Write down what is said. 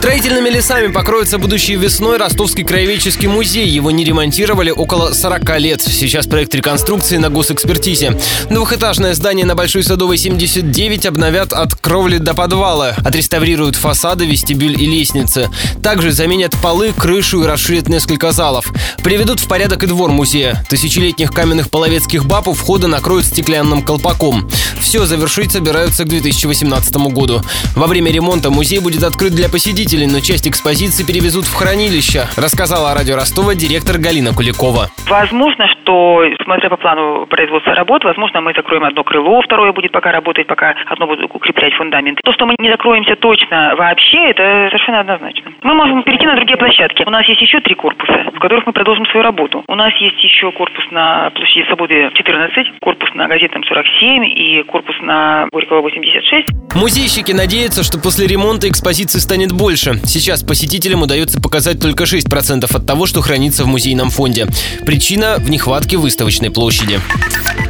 Строительными лесами покроется будущей весной Ростовский краеведческий музей. Его не ремонтировали около 40 лет. Сейчас проект реконструкции на госэкспертизе. Двухэтажное здание на Большой Садовой 79 обновят от кровли до подвала. Отреставрируют фасады, вестибюль и лестницы. Также заменят полы, крышу и расширят несколько залов. Приведут в порядок и двор музея. Тысячелетних каменных половецких баб у входа накроют стеклянным колпаком. Все завершить собираются к 2018 году. Во время ремонта музей будет открыт для посетителей, но часть экспозиции перевезут в хранилище, рассказала радио Ростова директор Галина Куликова. Возможно, что, смотря по плану производства работ, возможно, мы закроем одно крыло, второе будет пока работать, пока одно будет укреплять фундамент. То, что мы не закроемся точно вообще, это совершенно однозначно. Мы можем перейти на другие площадки. У нас есть еще три корпуса, в которых мы продолжим свою работу. У нас есть еще корпус на площади Свободы 14, корпус на Газетном 47 и корпус на Горького 86. Музейщики надеются, что после ремонта экспозиции станет больше. Сейчас посетителям удается показать только 6% от того, что хранится в музейном фонде. Причина в нехватке выставочной площади.